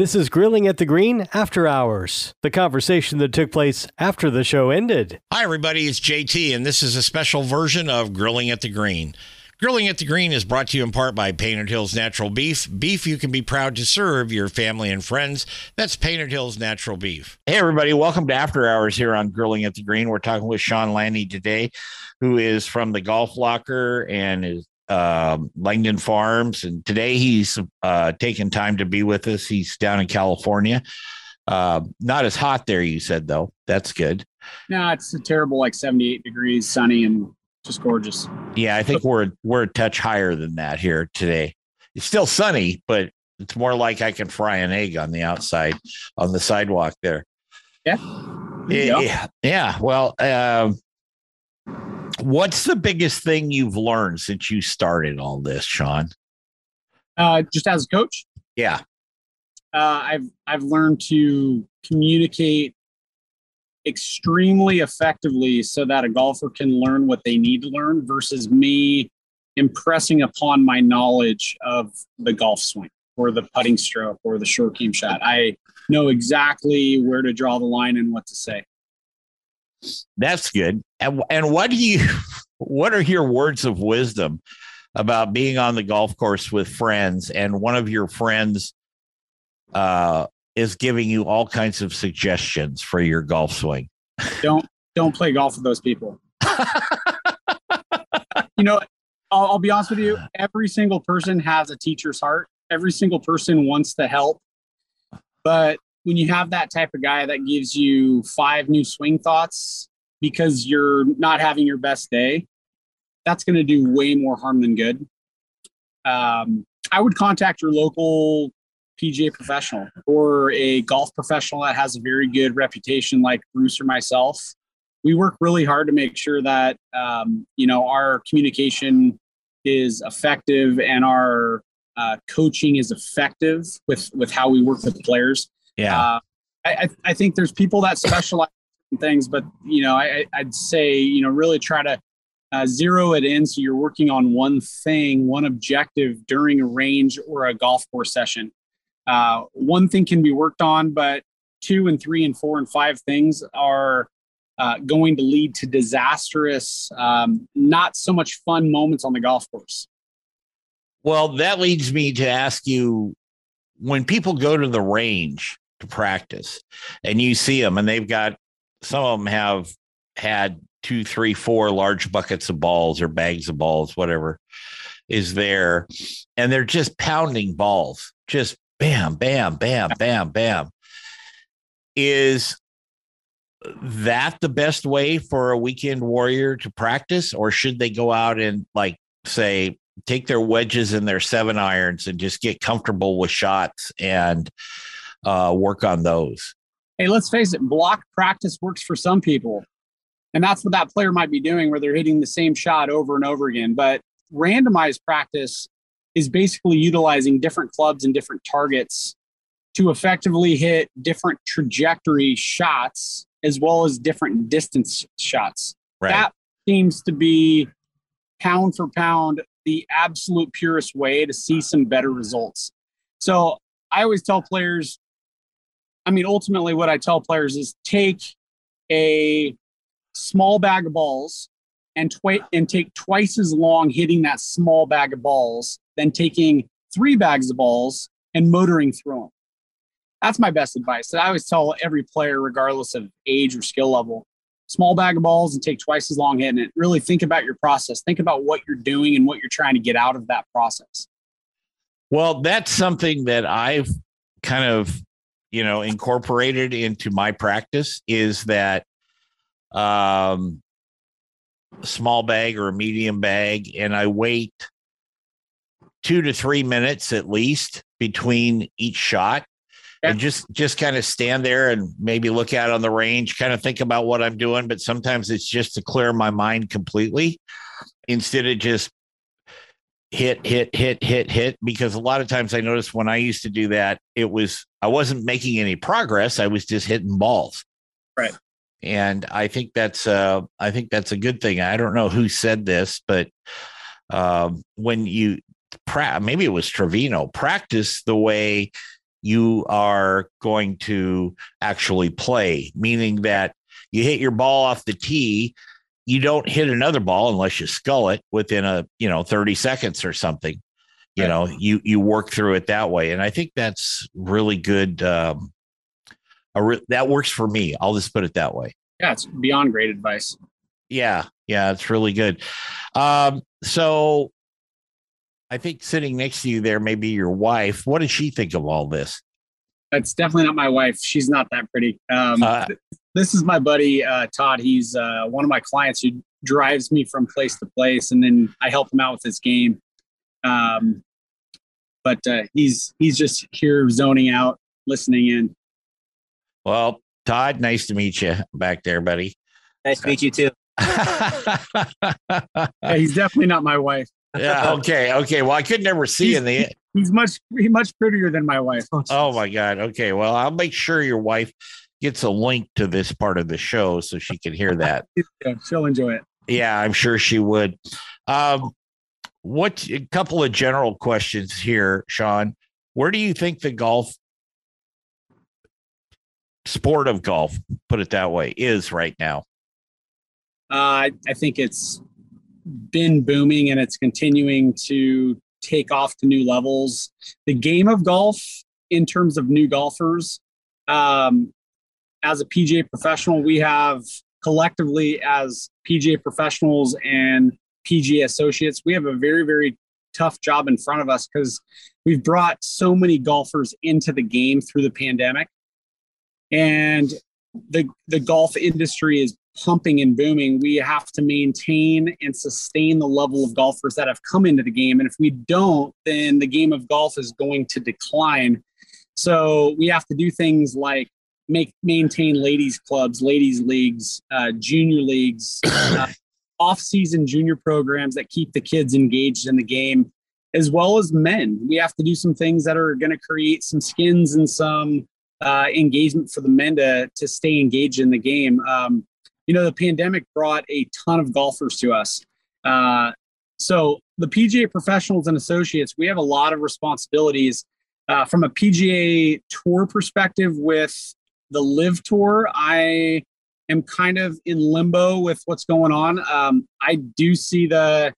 This is Grilling at the Green After Hours, the conversation that took place after the show ended. Hi, everybody. It's JT, and this is a special version of Grilling at the Green. Grilling at the Green is brought to you in part by Painted Hills Natural Beef. Beef you can be proud to serve your family and friends. That's Painted Hills Natural Beef. Hey, everybody. Welcome to After Hours here on Grilling at the Green. We're talking with Sean Laney today, who is from the Golf Locker and is uh, Langdon Farms, and today he's uh, taken time to be with us. He's down in California. Uh, not as hot there, you said though. That's good. No, it's a terrible, like seventy-eight degrees, sunny, and just gorgeous. Yeah, I think we're we're a touch higher than that here today. It's still sunny, but it's more like I can fry an egg on the outside on the sidewalk there. Yeah. Yeah. Yeah. Well, uh, What's the biggest thing you've learned since you started all this, Sean? Uh, just as a coach. Yeah. Uh, I've I've learned to communicate extremely effectively so that a golfer can learn what they need to learn versus me impressing upon my knowledge of the golf swing or the putting stroke or the short game shot. I know exactly where to draw the line and what to say. That's good. And and what do you what are your words of wisdom about being on the golf course with friends and one of your friends uh is giving you all kinds of suggestions for your golf swing? Don't don't play golf with those people. you know, I'll, I'll be honest with you. Every single person has a teacher's heart. Every single person wants to help, but when you have that type of guy that gives you five new swing thoughts because you're not having your best day, that's going to do way more harm than good. Um, I would contact your local PGA professional or a golf professional that has a very good reputation, like Bruce or myself. We work really hard to make sure that um, you know our communication is effective and our uh, coaching is effective with with how we work with players. Yeah. Uh, I, I think there's people that specialize in things, but you know, I, I'd say you know really try to uh, zero it in so you're working on one thing, one objective during a range or a golf course session. Uh, one thing can be worked on, but two and three and four and five things are uh, going to lead to disastrous, um, not so much fun moments on the golf course. Well, that leads me to ask you when people go to the range, to practice and you see them and they've got some of them have had two three four large buckets of balls or bags of balls whatever is there and they're just pounding balls just bam bam bam bam bam. Is that the best way for a weekend warrior to practice or should they go out and like say take their wedges and their seven irons and just get comfortable with shots and uh, work on those. Hey, let's face it, block practice works for some people. And that's what that player might be doing, where they're hitting the same shot over and over again. But randomized practice is basically utilizing different clubs and different targets to effectively hit different trajectory shots as well as different distance shots. Right. That seems to be pound for pound the absolute purest way to see some better results. So I always tell players I mean, ultimately, what I tell players is take a small bag of balls and twi- and take twice as long hitting that small bag of balls than taking three bags of balls and motoring through them. That's my best advice. that I always tell every player, regardless of age or skill level, small bag of balls and take twice as long hitting it. Really think about your process. Think about what you're doing and what you're trying to get out of that process. Well, that's something that I've kind of you know incorporated into my practice is that um, small bag or a medium bag, and I wait two to three minutes at least between each shot. Yeah. And just just kind of stand there and maybe look out on the range, kind of think about what I'm doing. But sometimes it's just to clear my mind completely instead of just hit, hit, hit, hit, hit. Because a lot of times I noticed when I used to do that, it was I wasn't making any progress. I was just hitting balls. Right. And I think that's uh I think that's a good thing. I don't know who said this, but um, when you pra- maybe it was Trevino practice the way you are going to actually play, meaning that you hit your ball off the tee, you don't hit another ball unless you skull it within a you know 30 seconds or something. You know, you you work through it that way, and I think that's really good. Um, re- that works for me. I'll just put it that way. Yeah, it's beyond great advice. Yeah, yeah, it's really good. Um, so I think sitting next to you there may be your wife. What does she think of all this? That's definitely not my wife. She's not that pretty. Um, uh, this is my buddy uh, Todd. He's uh, one of my clients who drives me from place to place, and then I help him out with his game. Um, but uh, he's he's just here zoning out, listening in. Well, Todd, nice to meet you back there, buddy. Nice to meet you too. yeah, he's definitely not my wife yeah. Okay. Okay. Well, I could never see he's, in the. He's much he's much prettier than my wife. Oh, oh, my god. Okay. Well, I'll make sure your wife gets a link to this part of the show so she can hear that. yeah, she'll enjoy it. Yeah, I'm sure she would. Um, what a couple of general questions here, Sean. Where do you think the golf sport of golf, put it that way, is right now? Uh, I think it's been booming and it's continuing to take off to new levels. The game of golf, in terms of new golfers, um, as a PGA professional, we have collectively as PGA professionals and PGA associates, we have a very, very tough job in front of us because we've brought so many golfers into the game through the pandemic. And the the golf industry is pumping and booming, we have to maintain and sustain the level of golfers that have come into the game. And if we don't, then the game of golf is going to decline. So we have to do things like make maintain ladies clubs, ladies leagues, uh, junior leagues, uh, off-season junior programs that keep the kids engaged in the game, as well as men. We have to do some things that are going to create some skins and some uh, engagement for the men to to stay engaged in the game. Um, you know, the pandemic brought a ton of golfers to us. Uh, so the PGA professionals and associates, we have a lot of responsibilities uh, from a PGA tour perspective with the LIV tour. I am kind of in limbo with what's going on. Um, I do see the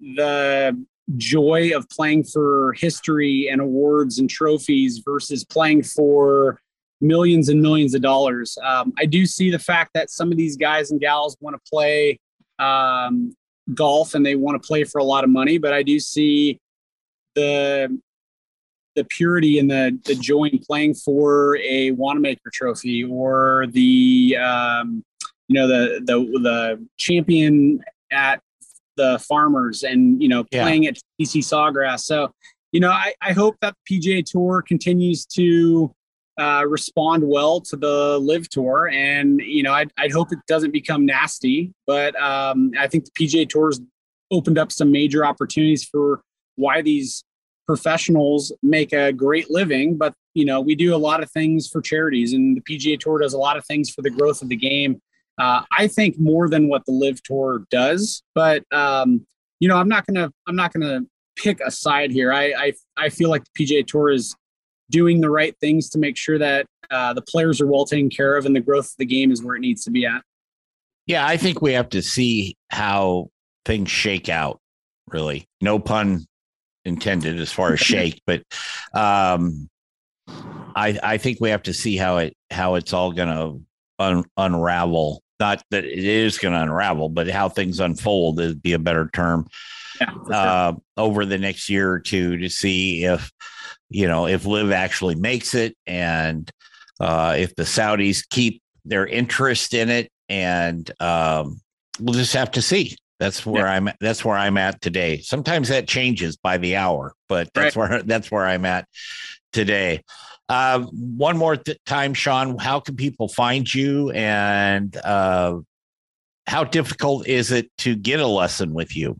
the joy of playing for history and awards and trophies versus playing for millions and millions of dollars. Um, I do see the fact that some of these guys and gals want to play um, golf and they want to play for a lot of money, but I do see the the purity and the the joy in playing for a Wanamaker Trophy or the um, you know the the the champion at the Farmers and you know playing yeah. at TPC Sawgrass. So you know I, I hope that PGA Tour continues to uh, respond well to the LIV tour. And you know I'd, I'd hope it doesn't become nasty but um, i think the pga tours opened up some major opportunities for why these professionals make a great living. But you know we do a lot of things for charities and the pga tour does a lot of things for the growth of the game. Uh, i think more than what the LIV tour does but um, you know i'm not gonna i'm not gonna pick a side here. I i, I feel like the pga tour is doing the right things to make sure that uh, the players are well taken care of and the growth of the game is where it needs to be at. Yeah, I think we have to see how things shake out. Really, no pun intended as far as shake, but um, I I think we have to see how it how it's all going to un, unravel. Not that it is going to unravel, but how things unfold would be a better term. Yeah, sure. uh, over the next year or two to see if you know, if LIV actually makes it and uh, if the Saudis keep their interest in it and um, we'll just have to see. That's where yeah. I'm. That's where I'm at today. Sometimes that changes by the hour, but that's right. where that's where I'm at today. Uh, one more th- time, Sean. How can people find you, and uh, how difficult is it to get a lesson with you?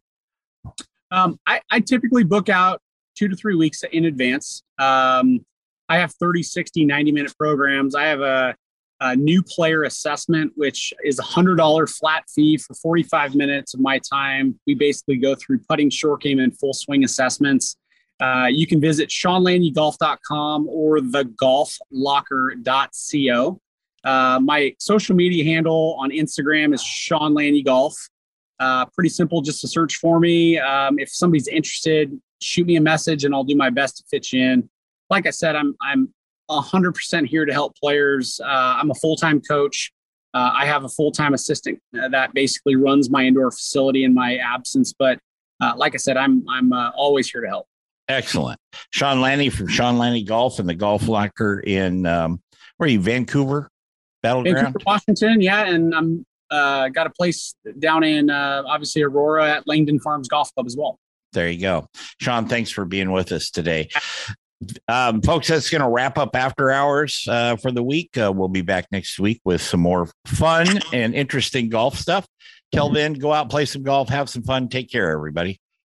Um, I, I, typically book out two to three weeks in advance. Um, I have 30, 60, 90 minute programs. I have a uh, new player assessment, which is a hundred dollar flat fee for 45 minutes of my time. We basically go through putting, short game, and full swing assessments. Uh, you can visit SeanLaneyGolf.com or thegolflocker.co. Uh, my social media handle on Instagram is Sean Laney Golf. Uh, pretty simple, just to search for me. Um, if somebody's interested, shoot me a message and I'll do my best to fit you in. Like I said, I'm I'm 100% here to help players. Uh, I'm a full time coach. Uh, I have a full time assistant uh, that basically runs my indoor facility in my absence. But uh, like I said, I'm I'm uh, always here to help. Excellent, Sean Laney from Sean Laney Golf and the Golf Locker in um, where are you, Vancouver, Battleground, Vancouver, Washington. Yeah, and I'm uh, got a place down in obviously Aurora at Langdon Farms Golf Club as well. There you go. Sean, thanks for being with us today. Um, folks, that's going to wrap up after hours uh, for the week. Uh, we'll be back next week with some more fun and interesting golf stuff. Till then, go out, play some golf, have some fun. Take care, everybody.